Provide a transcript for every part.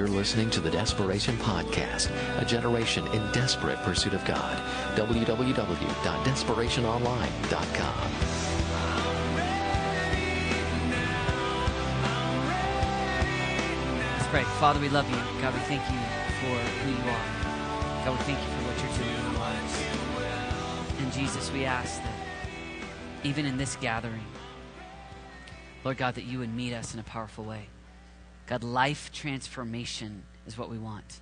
You're listening to the Desperation Podcast, a generation in desperate pursuit of God. www.desperationonline.com. Let's pray. Father, we love you. God, we thank you for who you are. God, we thank you for what you're doing in our lives. And Jesus, we ask that even in this gathering, Lord God, that you would meet us in a powerful way. God, life transformation is what we want.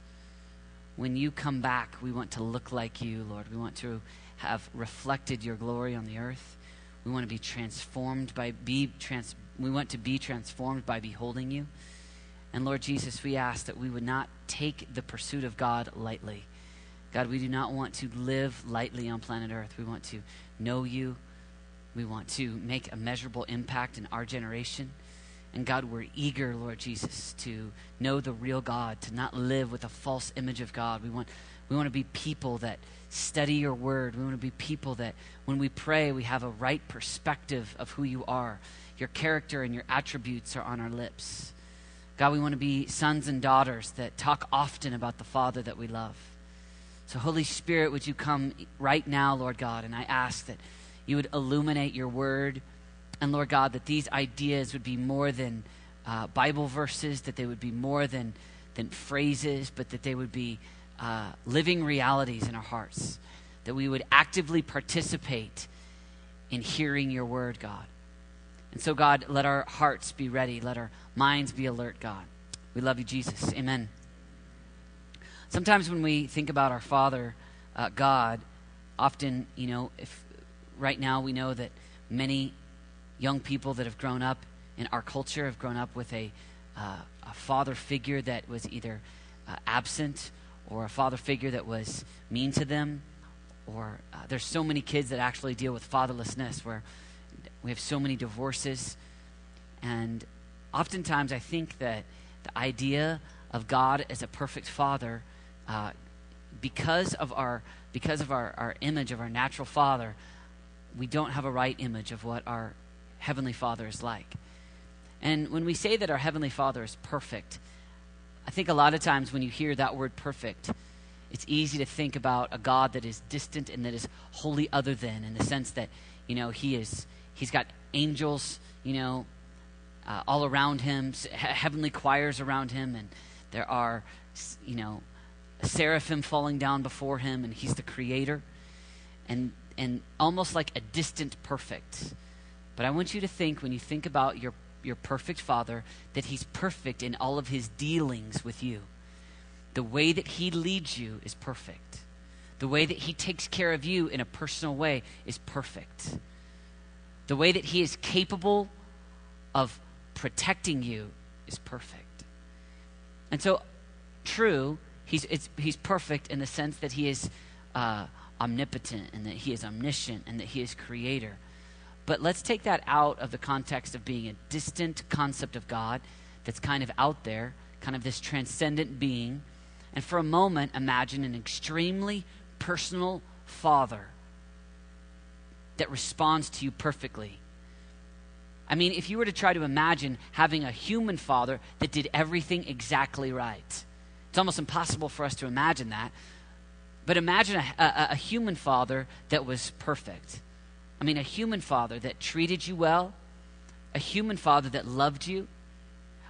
When you come back, we want to look like you, Lord. We want to have reflected your glory on the earth. We want to be transformed by be trans we want to be transformed by beholding you. And Lord Jesus, we ask that we would not take the pursuit of God lightly. God, we do not want to live lightly on planet Earth. We want to know you. We want to make a measurable impact in our generation. And God, we're eager, Lord Jesus, to know the real God, to not live with a false image of God. We want, we want to be people that study your word. We want to be people that, when we pray, we have a right perspective of who you are. Your character and your attributes are on our lips. God, we want to be sons and daughters that talk often about the Father that we love. So, Holy Spirit, would you come right now, Lord God? And I ask that you would illuminate your word. And Lord God, that these ideas would be more than uh, Bible verses, that they would be more than, than phrases, but that they would be uh, living realities in our hearts. That we would actively participate in hearing your word, God. And so, God, let our hearts be ready. Let our minds be alert, God. We love you, Jesus. Amen. Sometimes when we think about our Father, uh, God, often, you know, if right now we know that many young people that have grown up in our culture have grown up with a, uh, a father figure that was either uh, absent or a father figure that was mean to them. Or uh, there's so many kids that actually deal with fatherlessness where we have so many divorces. And oftentimes I think that the idea of God as a perfect father, uh, because of our because of our, our image of our natural father, we don't have a right image of what our Heavenly Father is like. And when we say that our Heavenly Father is perfect, I think a lot of times when you hear that word perfect, it's easy to think about a God that is distant and that is wholly other than, in the sense that, you know, He is, He's got angels, you know, uh, all around Him, heavenly choirs around Him, and there are, you know, seraphim falling down before Him, and He's the Creator. And, and almost like a distant perfect. But I want you to think, when you think about your, your perfect father, that he's perfect in all of his dealings with you. The way that he leads you is perfect. The way that he takes care of you in a personal way is perfect. The way that he is capable of protecting you is perfect. And so, true, he's, he's perfect in the sense that he is uh, omnipotent and that he is omniscient and that he is creator. But let's take that out of the context of being a distant concept of God that's kind of out there, kind of this transcendent being. And for a moment, imagine an extremely personal father that responds to you perfectly. I mean, if you were to try to imagine having a human father that did everything exactly right, it's almost impossible for us to imagine that. But imagine a, a, a human father that was perfect. I mean, a human father that treated you well, a human father that loved you,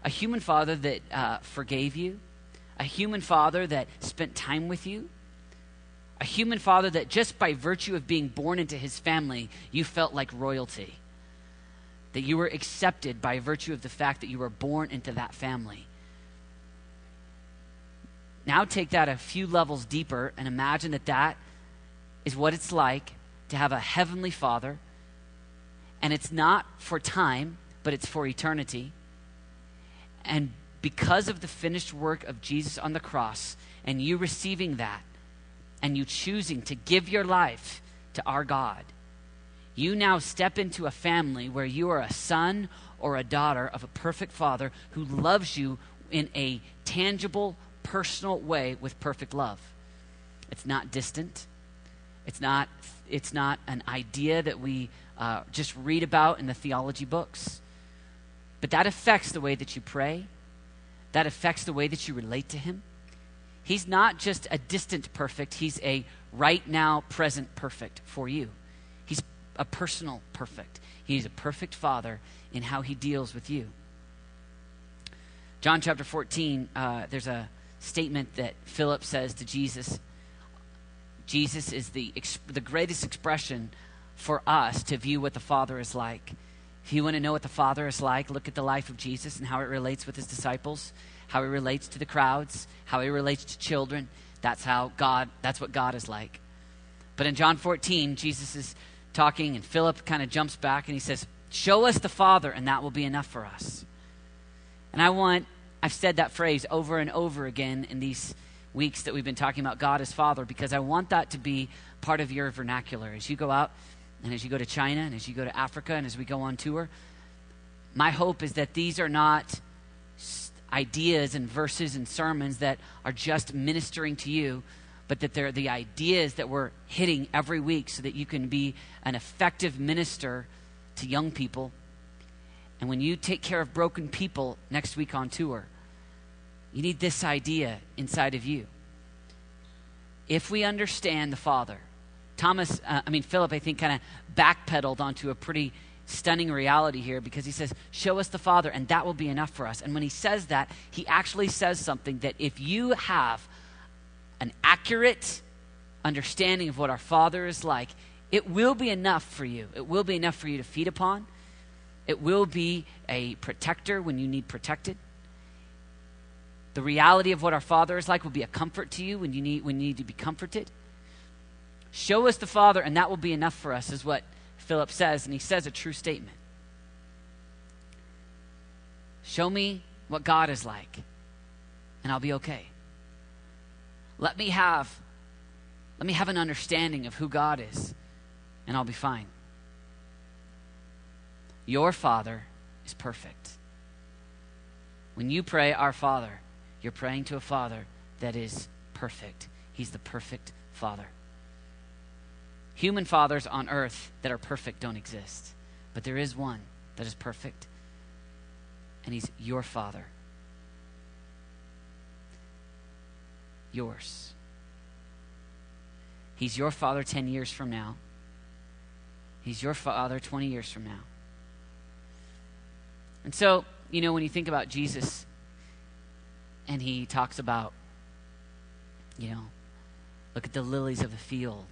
a human father that uh, forgave you, a human father that spent time with you, a human father that just by virtue of being born into his family, you felt like royalty. That you were accepted by virtue of the fact that you were born into that family. Now take that a few levels deeper and imagine that that is what it's like to have a heavenly Father, and it's not for time, but it's for eternity. And because of the finished work of Jesus on the cross, and you receiving that, and you choosing to give your life to our God, you now step into a family where you are a son or a daughter of a perfect Father who loves you in a tangible, personal way with perfect love. It's not distant. It's not, it's not an idea that we uh, just read about in the theology books. But that affects the way that you pray. that affects the way that you relate to Him. He's not just a distant perfect, He's a right now, present perfect for you. He's a personal perfect. He's a perfect Father in how He deals with you. John chapter 14, uh, there's a statement that Philip says to Jesus. Jesus is the, the greatest expression for us to view what the Father is like. If you want to know what the Father is like, look at the life of Jesus and how it relates with his disciples, how he relates to the crowds, how he relates to children. That's how God, that's what God is like. But in John 14, Jesus is talking, and Philip kind of jumps back and he says, Show us the Father, and that will be enough for us. And I want, I've said that phrase over and over again in these weeks that we've been talking about God as Father because I want that to be part of your vernacular. As you go out and as you go to China and as you go to Africa and as we go on tour, my hope is that these are not ideas and verses and sermons that are just ministering to you, but that they're the ideas that we're hitting every week so that you can be an effective minister to young people. And when you take care of broken people next week on tour, you need this idea inside of you. If we understand the Father, Thomas, uh, I mean, Philip, I think, kind of backpedaled onto a pretty stunning reality here because he says, Show us the Father, and that will be enough for us. And when he says that, he actually says something that if you have an accurate understanding of what our Father is like, it will be enough for you. It will be enough for you to feed upon. It will be a protector when you need protected. The reality of what our Father is like will be a comfort to you when you need, when you need to be comforted. Show us the Father, and that will be enough for us, is what Philip says, and he says a true statement. Show me what God is like, and I'll be okay. Let me have let me have an understanding of who God is, and I'll be fine. Your Father is perfect. When you pray, Our Father, you're praying to a Father that is perfect. He's the perfect Father. Human fathers on earth that are perfect don't exist, but there is one that is perfect, and he's your Father. Yours. He's your Father 10 years from now. He's your Father 20 years from now. And so, you know, when you think about Jesus and he talks about, you know, look at the lilies of the field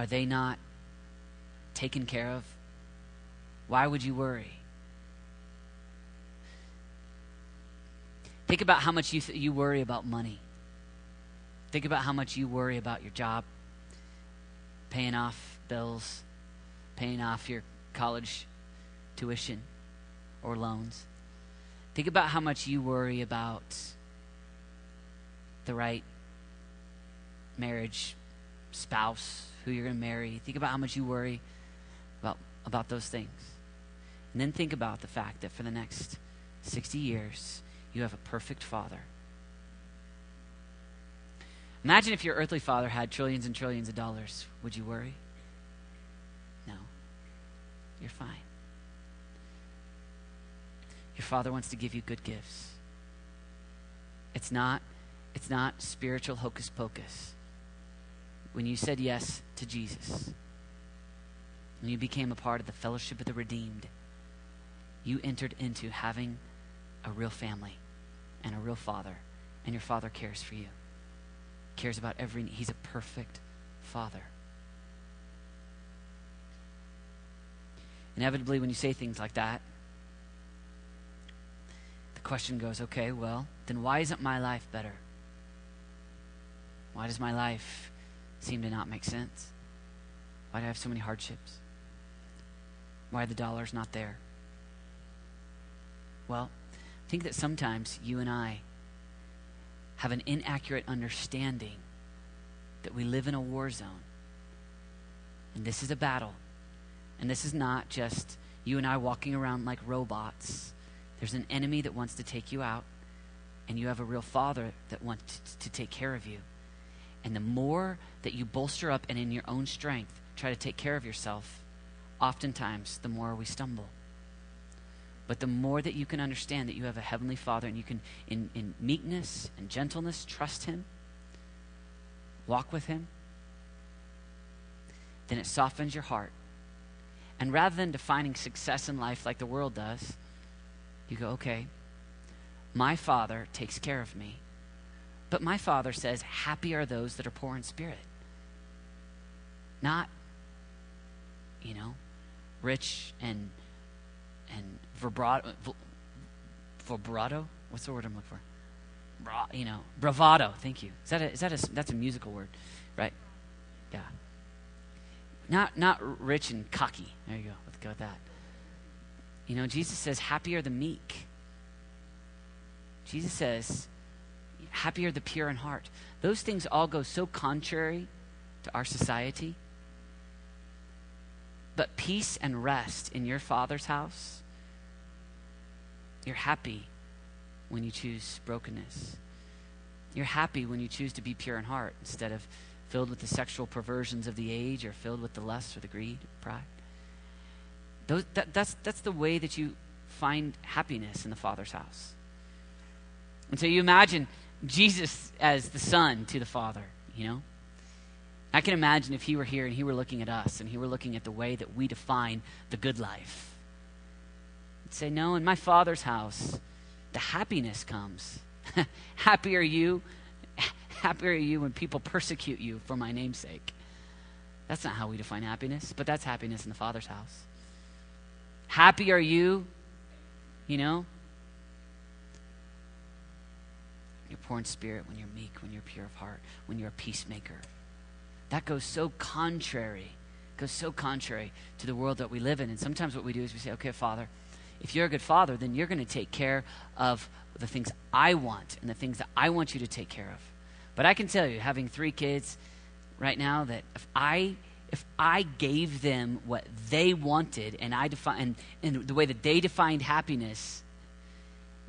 are they not taken care of? Why would you worry? Think about how much you, th- you worry about money. Think about how much you worry about your job, paying off bills, paying off your college tuition or loans. Think about how much you worry about the right marriage spouse who you're going to marry. Think about how much you worry about, about those things. And then think about the fact that for the next 60 years, you have a perfect father. Imagine if your earthly father had trillions and trillions of dollars. Would you worry? No. You're fine. Your father wants to give you good gifts. It's not it's not spiritual hocus pocus when you said yes to Jesus, when you became a part of the fellowship of the redeemed, you entered into having a real family and a real father, and your father cares for you. Cares about every He's a perfect father. Inevitably, when you say things like that, question goes, okay, well, then why isn't my life better? Why does my life seem to not make sense? Why do I have so many hardships? Why are the dollars not there? Well, I think that sometimes you and I have an inaccurate understanding that we live in a war zone. And this is a battle. And this is not just you and I walking around like robots. There's an enemy that wants to take you out, and you have a real father that wants to, to take care of you. And the more that you bolster up and in your own strength try to take care of yourself, oftentimes the more we stumble. But the more that you can understand that you have a heavenly Father and you can, in, in meekness and gentleness, trust Him, walk with Him, then it softens your heart. And rather than defining success in life like the world does, you go, okay, my Father takes care of me. But my Father says, happy are those that are poor in spirit. Not, you know, rich and and vibrato, vibrato. What's the word I'm looking for? Bra, you know, bravado. Thank you. Is that a, is that a, that's a musical word, right? Yeah. Not not rich and cocky. There you go. Let's go with that. You know, Jesus says, "Happy are the meek." Jesus says, "Happy are the pure in heart." Those things all go so contrary to our society. But peace and rest in your Father's house, you're happy when you choose brokenness. You're happy when you choose to be pure in heart instead of filled with the sexual perversions of the age or filled with the lust or the greed, pride. Those, that, that's, that's the way that you find happiness in the Father's house. And so you imagine Jesus as the Son to the Father, you know? I can imagine if he were here and he were looking at us and he were looking at the way that we define the good life. He'd say, No, in my Father's house, the happiness comes. Happy are you. Happy are you when people persecute you for my name's sake. That's not how we define happiness, but that's happiness in the Father's house. Happy are you, you know? You're poor in spirit when you're meek, when you're pure of heart, when you're a peacemaker. That goes so contrary, goes so contrary to the world that we live in. And sometimes what we do is we say, okay, Father, if you're a good father, then you're going to take care of the things I want and the things that I want you to take care of. But I can tell you, having three kids right now, that if I if I gave them what they wanted and I define and, and the way that they defined happiness,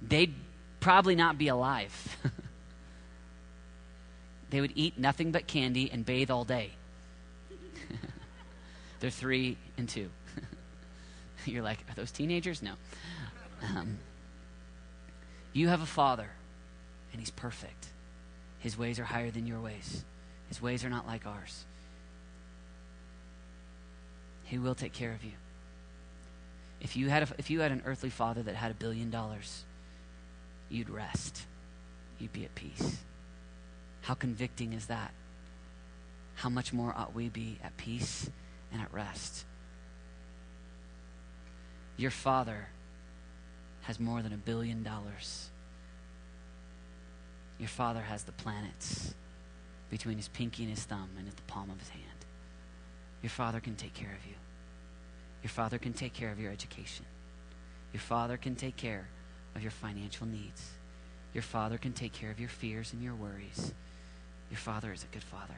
they'd probably not be alive. they would eat nothing but candy and bathe all day. They're three and two. You're like, are those teenagers? No. Um, you have a father, and he's perfect. His ways are higher than your ways, his ways are not like ours. He will take care of you. If you had a, if you had an earthly father that had a billion dollars, you'd rest. You'd be at peace. How convicting is that? How much more ought we be at peace and at rest? Your father has more than a billion dollars. Your father has the planets between his pinky and his thumb and at the palm of his hand. Your father can take care of you. Your father can take care of your education. Your father can take care of your financial needs. Your father can take care of your fears and your worries. Your father is a good father.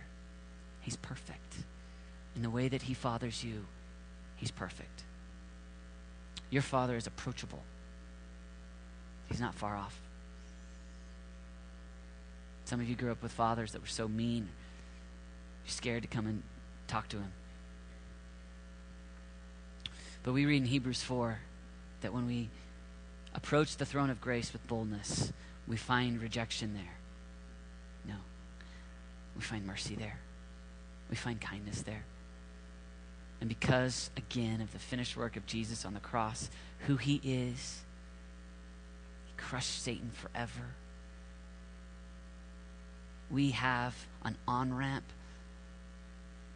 He's perfect. In the way that he fathers you, he's perfect. Your father is approachable. He's not far off. Some of you grew up with fathers that were so mean, you're scared to come and talk to him. But we read in Hebrews 4 that when we approach the throne of grace with boldness, we find rejection there. No. We find mercy there. We find kindness there. And because, again, of the finished work of Jesus on the cross, who he is, he crushed Satan forever. We have an on ramp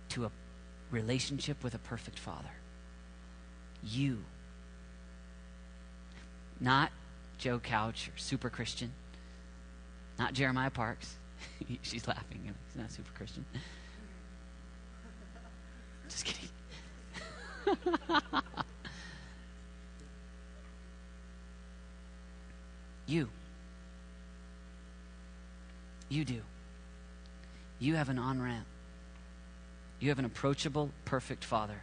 to a relationship with a perfect Father. You. Not Joe Couch or super Christian. Not Jeremiah Parks. She's laughing. He's not super Christian. Just kidding. you. You do. You have an on ramp. You have an approachable, perfect Father.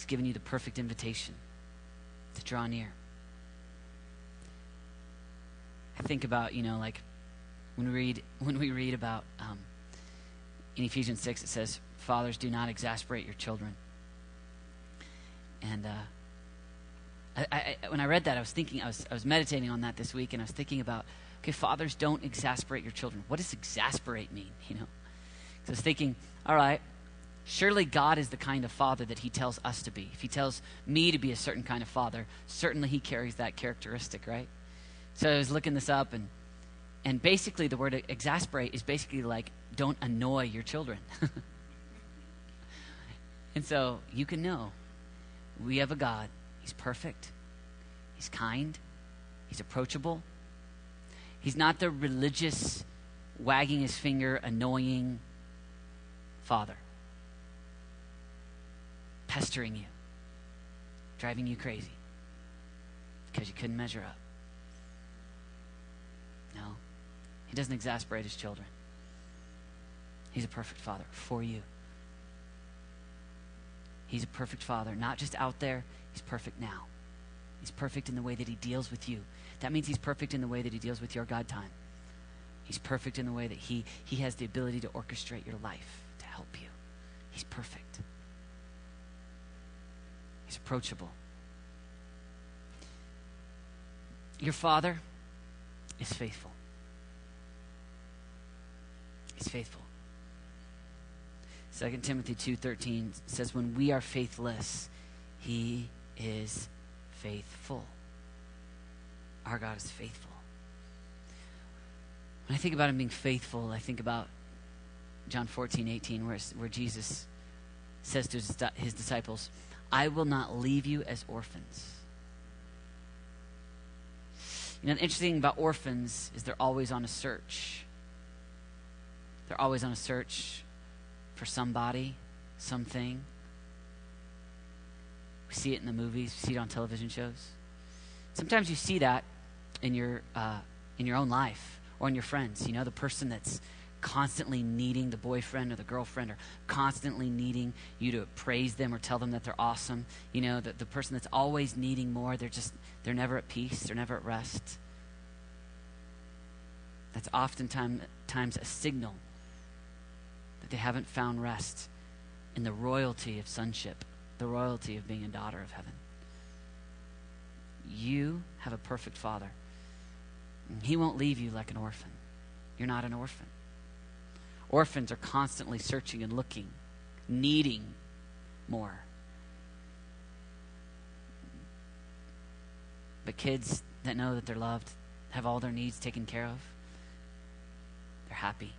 He's given you the perfect invitation to draw near. I think about, you know, like when we read when we read about um, in Ephesians six, it says, "Fathers, do not exasperate your children." And uh, I, I, when I read that, I was thinking, I was, I was meditating on that this week, and I was thinking about, okay, fathers, don't exasperate your children. What does exasperate mean? You know, Because I was thinking, all right, surely God is the kind of father that He tells us to be. If He tells me to be a certain kind of father, certainly He carries that characteristic, right? So I was looking this up, and and basically the word exasperate is basically like don't annoy your children. and so you can know we have a God He's perfect, He's kind, He's approachable. He's not the religious, wagging his finger, annoying father, pestering you, driving you crazy because you couldn't measure up. No, he doesn't exasperate his children. He's a perfect father for you. He's a perfect father, not just out there, He's perfect now. He's perfect in the way that he deals with you. That means he's perfect in the way that he deals with your God time. He's perfect in the way that he, he has the ability to orchestrate your life to help you. He's perfect. He's approachable. Your father is faithful. He's faithful. 2 Timothy 2:13 says when we are faithless, he is faithful. Our God is faithful. When I think about him being faithful, I think about John 14, 18, where, where Jesus says to his, his disciples, I will not leave you as orphans. You know, the interesting thing about orphans is they're always on a search. They're always on a search for somebody, something. We see it in the movies, we see it on television shows. Sometimes you see that in your, uh, in your own life or in your friends. You know, the person that's constantly needing the boyfriend or the girlfriend or constantly needing you to praise them or tell them that they're awesome. You know, the, the person that's always needing more, they're just, they're never at peace, they're never at rest. That's oftentimes times a signal that they haven't found rest in the royalty of sonship the royalty of being a daughter of heaven. You have a perfect father. He won't leave you like an orphan. You're not an orphan. Orphans are constantly searching and looking, needing more. But kids that know that they're loved, have all their needs taken care of, they're happy,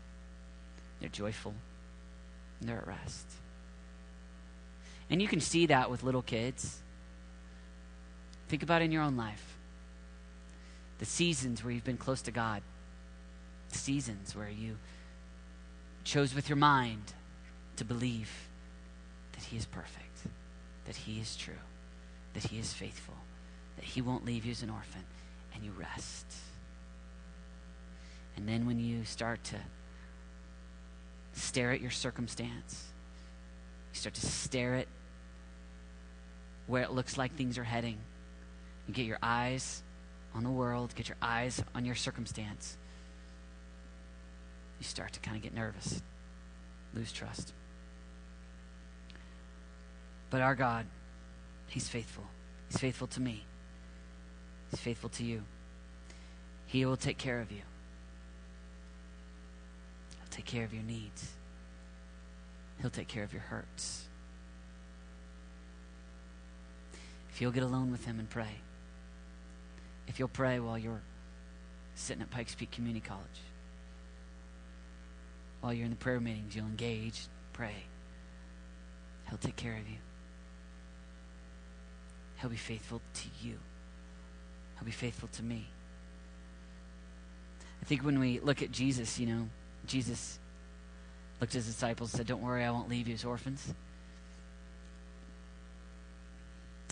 they're joyful, they're at rest. And you can see that with little kids. Think about in your own life the seasons where you've been close to God, the seasons where you chose with your mind to believe that He is perfect, that He is true, that He is faithful, that He won't leave you as an orphan, and you rest. And then when you start to stare at your circumstance, you start to stare at where it looks like things are heading. You get your eyes on the world, get your eyes on your circumstance. You start to kind of get nervous, lose trust. But our God, He's faithful. He's faithful to me, He's faithful to you. He will take care of you, He'll take care of your needs, He'll take care of your hurts. If you'll get alone with Him and pray, if you'll pray while you're sitting at Pikes Peak Community College, while you're in the prayer meetings, you'll engage, pray. He'll take care of you. He'll be faithful to you. He'll be faithful to me. I think when we look at Jesus, you know, Jesus looked at his disciples and said, Don't worry, I won't leave you as orphans.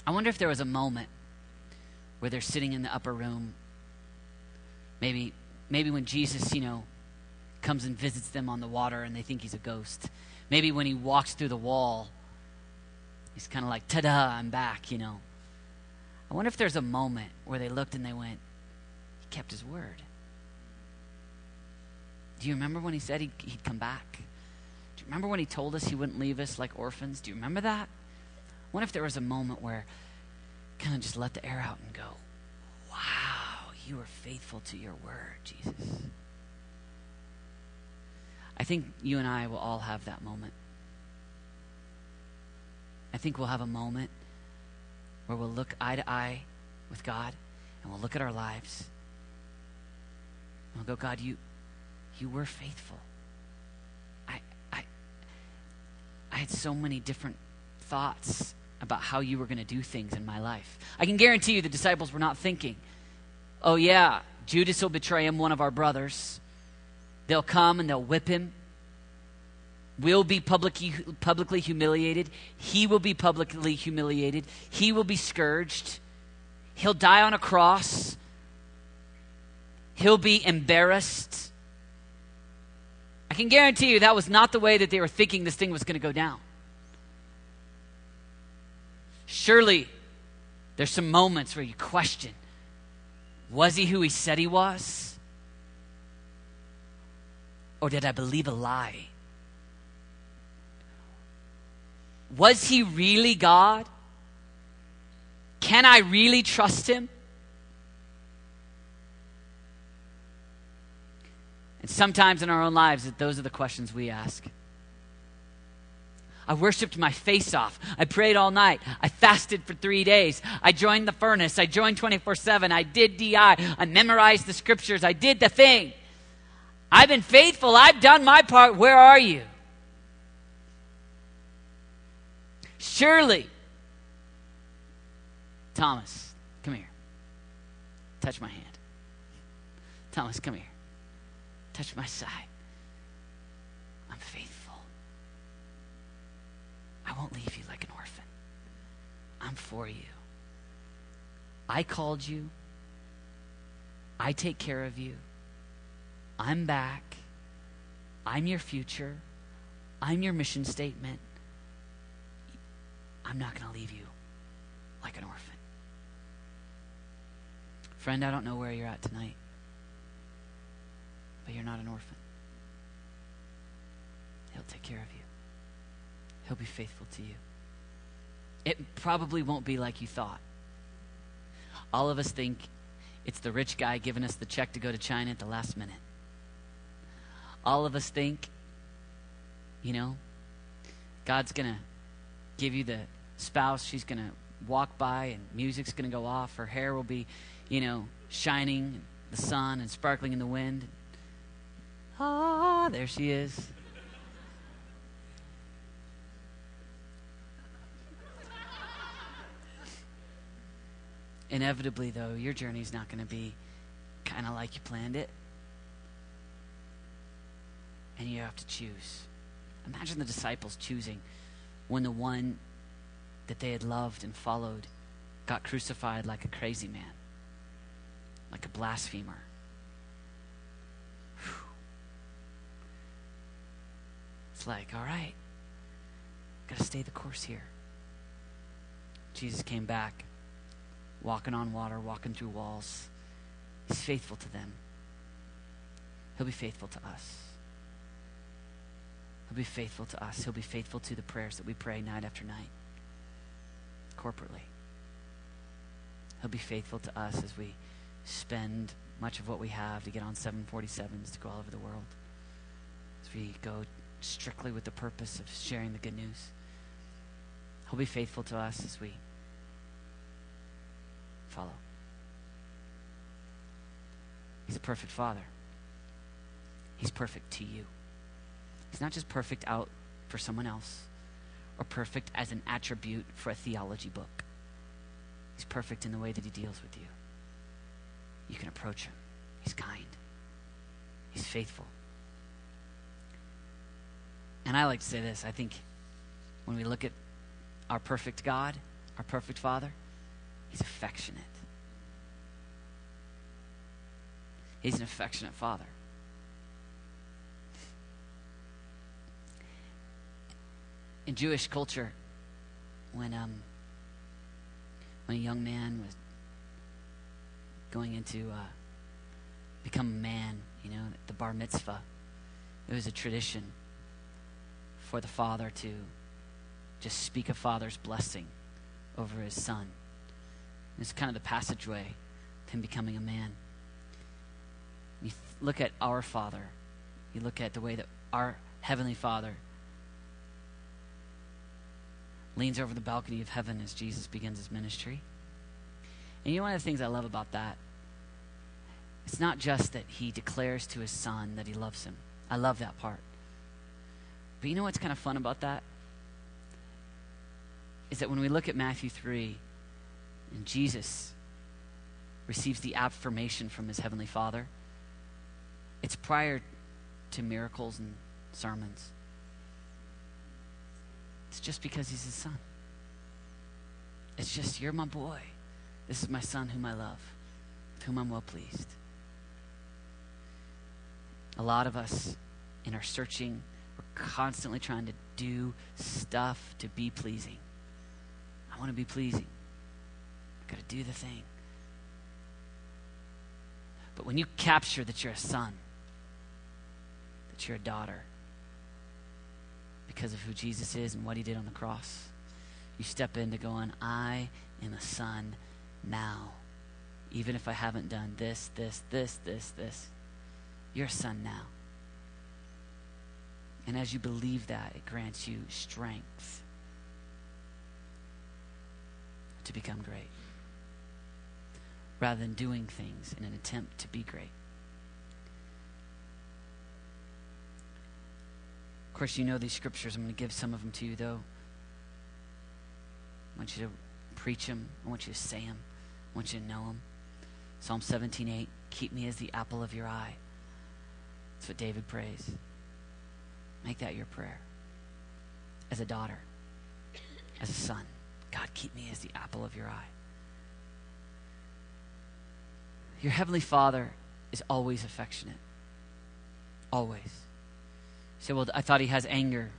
I wonder if there was a moment where they're sitting in the upper room. Maybe, maybe when Jesus, you know, comes and visits them on the water and they think he's a ghost. Maybe when he walks through the wall, he's kind of like, ta da, I'm back, you know. I wonder if there's a moment where they looked and they went, he kept his word. Do you remember when he said he'd, he'd come back? Do you remember when he told us he wouldn't leave us like orphans? Do you remember that? I wonder if there was a moment where kind of just let the air out and go, wow, you are faithful to your word, Jesus. I think you and I will all have that moment. I think we'll have a moment where we'll look eye to eye with God and we'll look at our lives and we'll go, God, you you were faithful. I I I had so many different thoughts about how you were going to do things in my life. I can guarantee you the disciples were not thinking, oh, yeah, Judas will betray him, one of our brothers. They'll come and they'll whip him. We'll be publicly, publicly humiliated. He will be publicly humiliated. He will be scourged. He'll die on a cross. He'll be embarrassed. I can guarantee you that was not the way that they were thinking this thing was going to go down. Surely there's some moments where you question was he who he said he was? Or did I believe a lie? Was he really God? Can I really trust him? And sometimes in our own lives, those are the questions we ask. I worshiped my face off. I prayed all night. I fasted for three days. I joined the furnace. I joined 24 7. I did DI. I memorized the scriptures. I did the thing. I've been faithful. I've done my part. Where are you? Surely, Thomas, come here. Touch my hand. Thomas, come here. Touch my side. I'm faithful. I won't leave you like an orphan. I'm for you. I called you. I take care of you. I'm back. I'm your future. I'm your mission statement. I'm not going to leave you like an orphan. Friend, I don't know where you're at tonight, but you're not an orphan. He'll take care of you. He'll be faithful to you. It probably won't be like you thought. All of us think it's the rich guy giving us the check to go to China at the last minute. All of us think, you know, God's going to give you the spouse. She's going to walk by and music's going to go off. Her hair will be, you know, shining, the sun and sparkling in the wind. Ah, there she is. Inevitably, though, your journey is not going to be kind of like you planned it. And you have to choose. Imagine the disciples choosing when the one that they had loved and followed got crucified like a crazy man, like a blasphemer. Whew. It's like, all right, got to stay the course here. Jesus came back walking on water, walking through walls. He's faithful to them. He'll be faithful to us. He'll be faithful to us. He'll be faithful to the prayers that we pray night after night, corporately. He'll be faithful to us as we spend much of what we have to get on 747s to go all over the world. As we go strictly with the purpose of sharing the good news. He'll be faithful to us as we follow. He's a perfect father. He's perfect to you. He's not just perfect out for someone else or perfect as an attribute for a theology book. He's perfect in the way that he deals with you. You can approach him. He's kind. He's faithful. And I like to say this I think when we look at our perfect God, our perfect Father, He's affectionate. He's an affectionate father. In Jewish culture, when um, when a young man was going into uh, become a man, you know, the bar mitzvah, it was a tradition for the father to just speak a father's blessing over his son It's kind of the passageway of him becoming a man. You look at our Father. You look at the way that our Heavenly Father leans over the balcony of heaven as Jesus begins his ministry. And you know one of the things I love about that? It's not just that he declares to his son that he loves him. I love that part. But you know what's kind of fun about that? Is that when we look at Matthew 3 and Jesus receives the affirmation from his heavenly Father, it's prior to miracles and sermons. It's just because he's his son. It's just, you're my boy. This is my son whom I love, with whom I'm well pleased. A lot of us, in our searching, we're constantly trying to do stuff to be pleasing. I want to be pleasing. I've got to do the thing. But when you capture that you're a son, that you're a daughter, because of who Jesus is and what he did on the cross, you step into going, I am a son now. Even if I haven't done this, this, this, this, this. You're a son now. And as you believe that, it grants you strength to become great rather than doing things in an attempt to be great. Of course, you know these scriptures. I'm going to give some of them to you, though. I want you to preach them. I want you to say them. I want you to know them. Psalm 17:8. Keep me as the apple of your eye. That's what David prays. Make that your prayer. As a daughter, as a son, God, keep me as the apple of your eye. Your heavenly Father is always affectionate. Always. Say, well, I thought he has anger.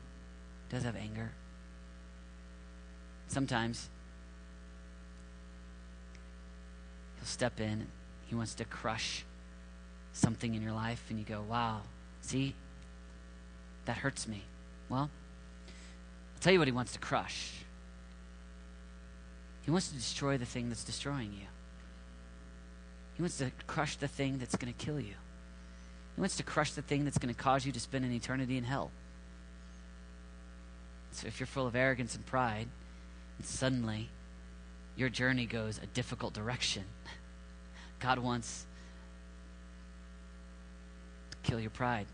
He does have anger. Sometimes he'll step in. He wants to crush something in your life, and you go, wow, see, that hurts me. Well, I'll tell you what he wants to crush. He wants to destroy the thing that's destroying you. He wants to crush the thing that's going to kill you. He wants to crush the thing that's going to cause you to spend an eternity in hell. So if you're full of arrogance and pride, and suddenly your journey goes a difficult direction, God wants to kill your pride.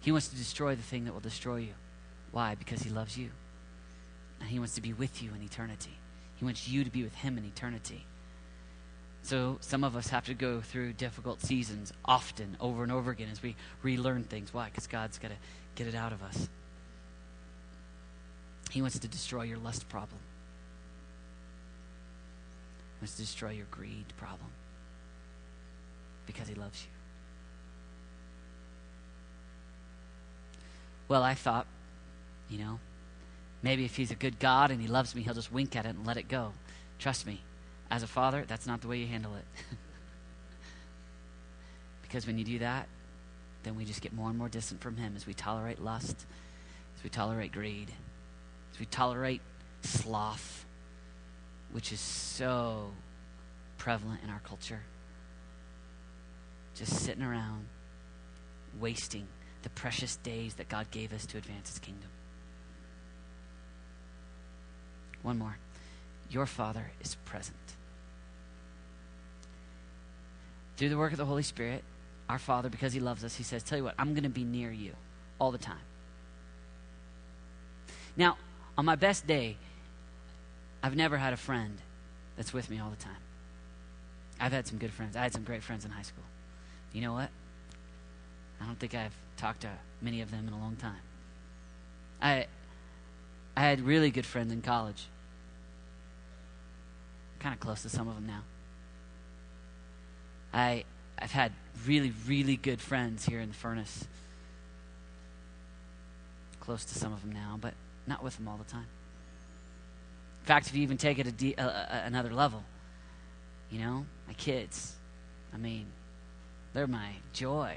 He wants to destroy the thing that will destroy you. Why? Because He loves you. And He wants to be with you in eternity. He wants you to be with Him in eternity. So some of us have to go through difficult seasons often, over and over again, as we relearn things. Why? Because God's got to get it out of us. He wants to destroy your lust problem. He wants to destroy your greed problem. Because he loves you. Well, I thought, you know, maybe if he's a good God and he loves me, he'll just wink at it and let it go. Trust me, as a father, that's not the way you handle it. because when you do that, then we just get more and more distant from him as we tolerate lust, as we tolerate greed, as we tolerate sloth, which is so prevalent in our culture. Just sitting around, wasting the precious days that God gave us to advance his kingdom. One more. Your Father is present. Through the work of the Holy Spirit, our Father, because he loves us, he says, Tell you what, I'm going to be near you all the time. Now, on my best day, I've never had a friend that's with me all the time. I've had some good friends. I had some great friends in high school. You know what? I don't think I've talked to many of them in a long time. I I had really good friends in college. Kind of close to some of them now. I I've had really really good friends here in the furnace. Close to some of them now, but not with them all the time. In fact, if you even take it a de- another level, you know, my kids, I mean, they're my joy.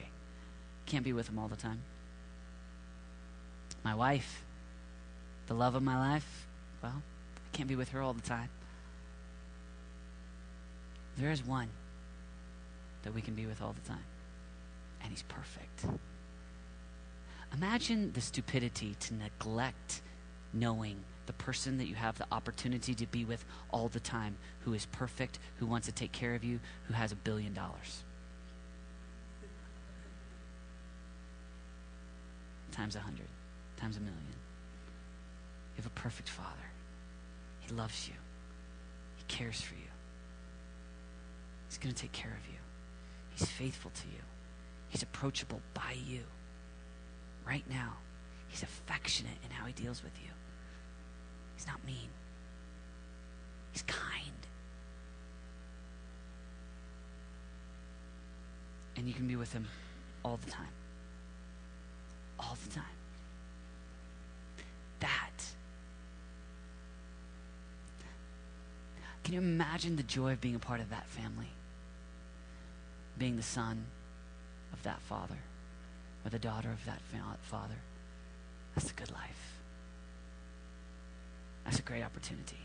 Can't be with them all the time. My wife, the love of my life, well, I can't be with her all the time. There is one that we can be with all the time, and he's perfect. Imagine the stupidity to neglect knowing the person that you have the opportunity to be with all the time who is perfect, who wants to take care of you, who has a billion dollars. Times a hundred, times a million. You have a perfect father. He loves you, he cares for you. He's going to take care of you. He's faithful to you. He's approachable by you right now. He's affectionate in how he deals with you. He's not mean. He's kind. And you can be with him all the time. All the time. That. Can you imagine the joy of being a part of that family? Being the son of that father or the daughter of that father. That's a good life. That's a great opportunity.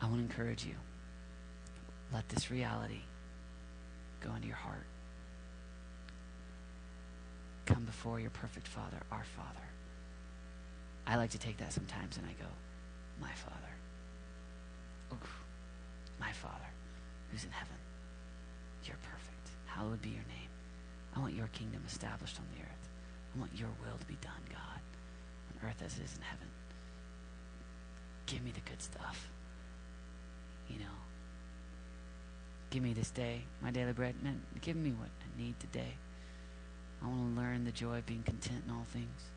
I want to encourage you. Let this reality go into your heart. Come before your perfect Father, our Father. I like to take that sometimes and I go, My Father. Oof, my Father who's in heaven. You're perfect. Hallowed be your name. I want your kingdom established on the earth. I want your will to be done, God, on earth as it is in heaven. Give me the good stuff. You know, give me this day my daily bread. And give me what I need today. I want to learn the joy of being content in all things.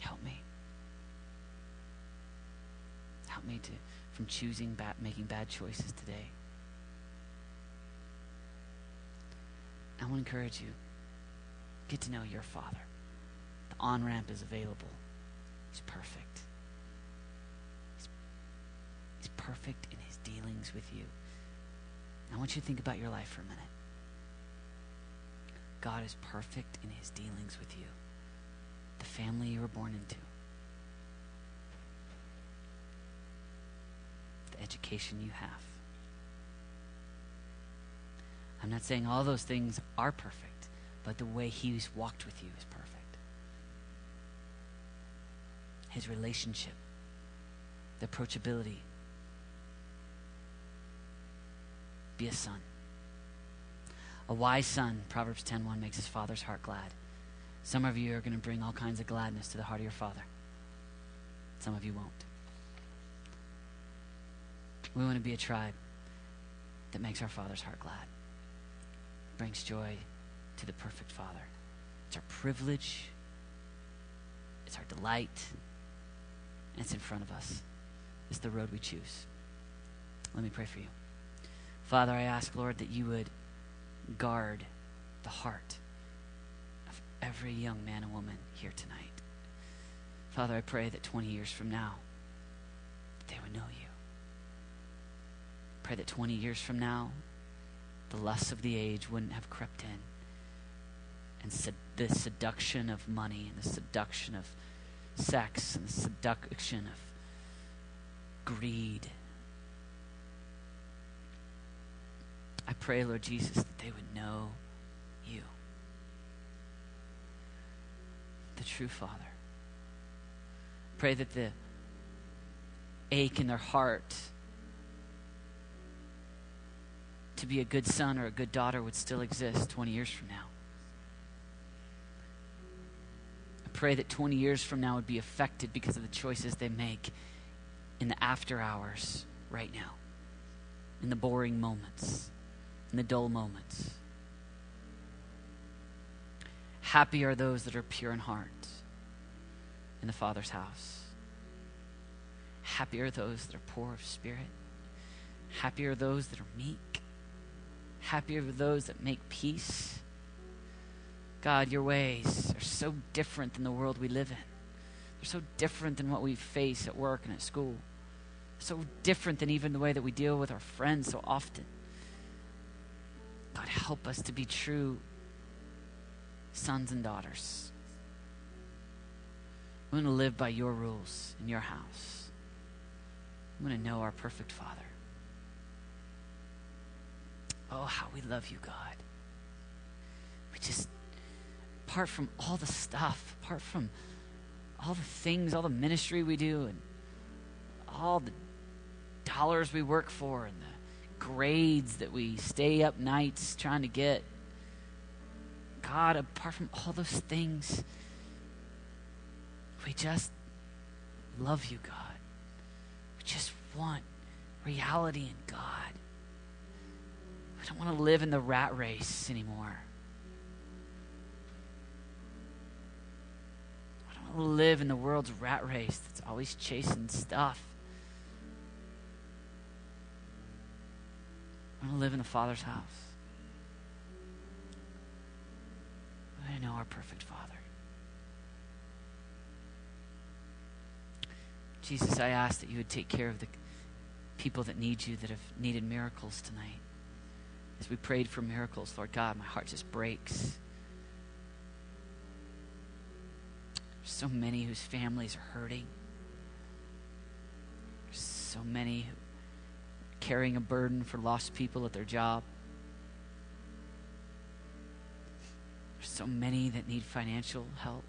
Help me. Help me to from choosing bad, making bad choices today. I want to encourage you. Get to know your Father. The on ramp is available. He's perfect. He's, he's perfect in his dealings with you. I want you to think about your life for a minute. God is perfect in his dealings with you, the family you were born into, education you have. I'm not saying all those things are perfect but the way he's walked with you is perfect. His relationship, the approachability. Be a son. A wise son, Proverbs 10:1 makes his father's heart glad. Some of you are going to bring all kinds of gladness to the heart of your father. Some of you won't. We want to be a tribe that makes our father's heart glad. Brings joy to the perfect Father. It's our privilege, it's our delight, and it's in front of us. It's the road we choose. Let me pray for you. Father, I ask, Lord, that you would guard the heart of every young man and woman here tonight. Father, I pray that 20 years from now, they would know you. Pray that 20 years from now, the lusts of the age wouldn't have crept in and sed- the seduction of money and the seduction of sex and the seduction of greed. I pray, Lord Jesus, that they would know you, the true Father. Pray that the ache in their heart to be a good son or a good daughter would still exist 20 years from now. I pray that 20 years from now would be affected because of the choices they make in the after hours right now, in the boring moments, in the dull moments. Happy are those that are pure in heart in the Father's house. Happy are those that are poor of spirit. Happy are those that are meek. Happy are those that make peace. God, your ways are so different than the world we live in. They're so different than what we face at work and at school. So different than even the way that we deal with our friends so often. God, help us to be true sons and daughters. We want to live by your rules in your house. We want to know our perfect Father. Oh, how we love you, God. We just, apart from all the stuff, apart from all the things, all the ministry we do, and all the dollars we work for, and the grades that we stay up nights trying to get. God, apart from all those things, we just love you, God. We just want reality in God. We don't want to live in the rat race anymore. I don't want to live in the world's rat race that's always chasing stuff. I want to live in the Father's house. I know our perfect Father. Jesus, I ask that you would take care of the people that need you, that have needed miracles tonight. As we prayed for miracles, Lord God, my heart just breaks. There's so many whose families are hurting. There's so many carrying a burden for lost people at their job. There's so many that need financial help.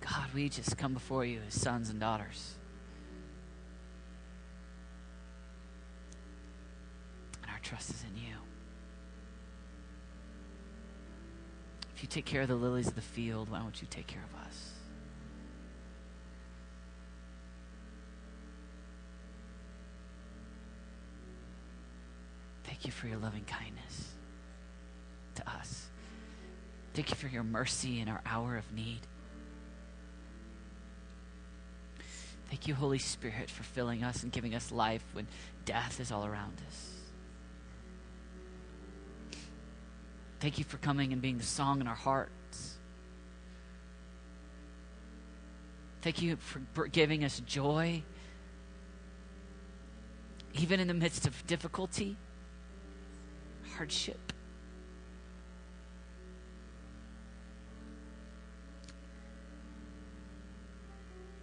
God, we just come before you as sons and daughters. And our trust is in you. If you take care of the lilies of the field, why don't you take care of us? Thank you for your loving kindness to us. Thank you for your mercy in our hour of need. Thank you, Holy Spirit, for filling us and giving us life when death is all around us. Thank you for coming and being the song in our hearts. Thank you for giving us joy, even in the midst of difficulty, hardship.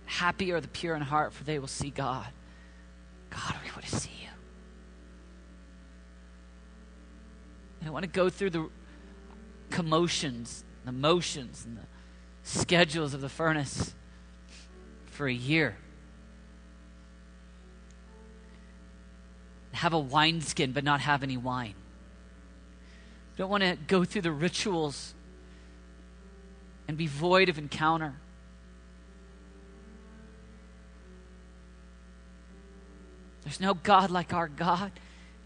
Happy are the pure in heart, for they will see God. God, we want to see you. I want to go through the commotions, the motions, and the schedules of the furnace for a year. Have a wineskin, but not have any wine. Don't want to go through the rituals and be void of encounter. There's no God like our God.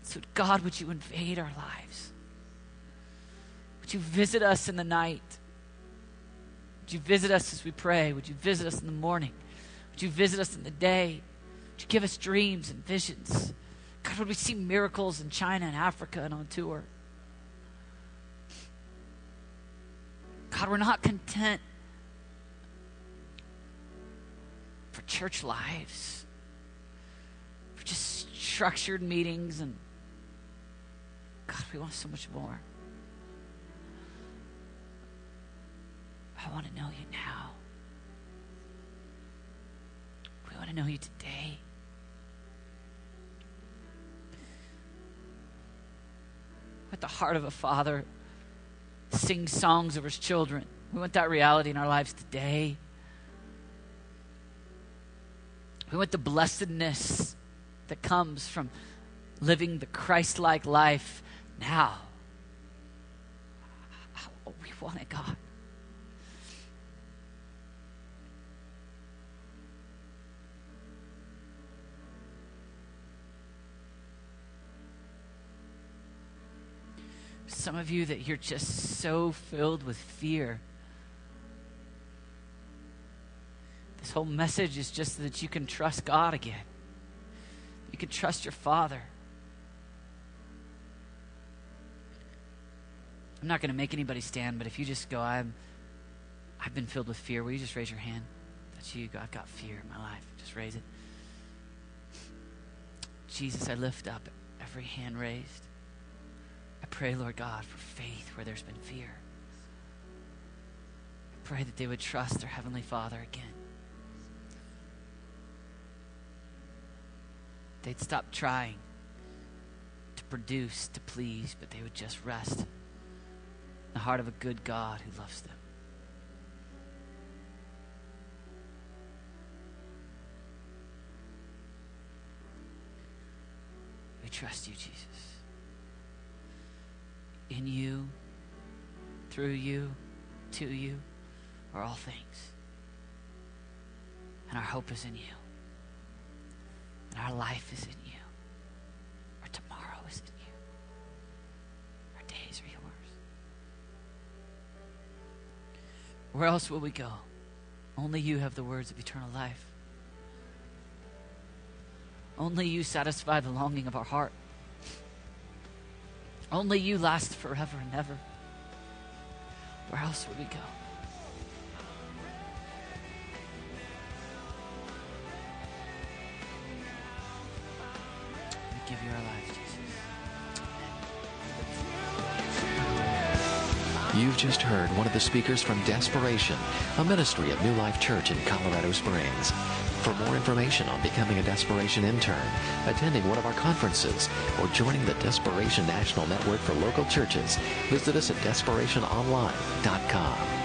So, God, would you invade our lives? Would you visit us in the night? Would you visit us as we pray? Would you visit us in the morning? Would you visit us in the day? Would you give us dreams and visions? God, would we see miracles in China and Africa and on tour? God, we're not content for church lives for just structured meetings and God, we want so much more. I want to know you now. We want to know you today. With the heart of a father sing songs of his children. We want that reality in our lives today. We want the blessedness that comes from living the Christ like life now. We want it, God. Some of you that you're just so filled with fear. This whole message is just that you can trust God again. You can trust your Father. I'm not going to make anybody stand, but if you just go, I'm, I've been filled with fear, will you just raise your hand? That's you. I've got fear in my life. Just raise it. Jesus, I lift up every hand raised. I pray, Lord God, for faith where there's been fear. I pray that they would trust their Heavenly Father again. They'd stop trying to produce, to please, but they would just rest in the heart of a good God who loves them. We trust you, Jesus. In you, through you, to you are all things. And our hope is in you. And our life is in you. Our tomorrow is in you. Our days are yours. Where else will we go? Only you have the words of eternal life. Only you satisfy the longing of our heart. Only you last forever and ever. Where else would we go? We give you our lives, Jesus. You've just heard one of the speakers from Desperation, a ministry of New Life Church in Colorado Springs. For more information on becoming a Desperation intern, attending one of our conferences, or joining the Desperation National Network for local churches, visit us at desperationonline.com.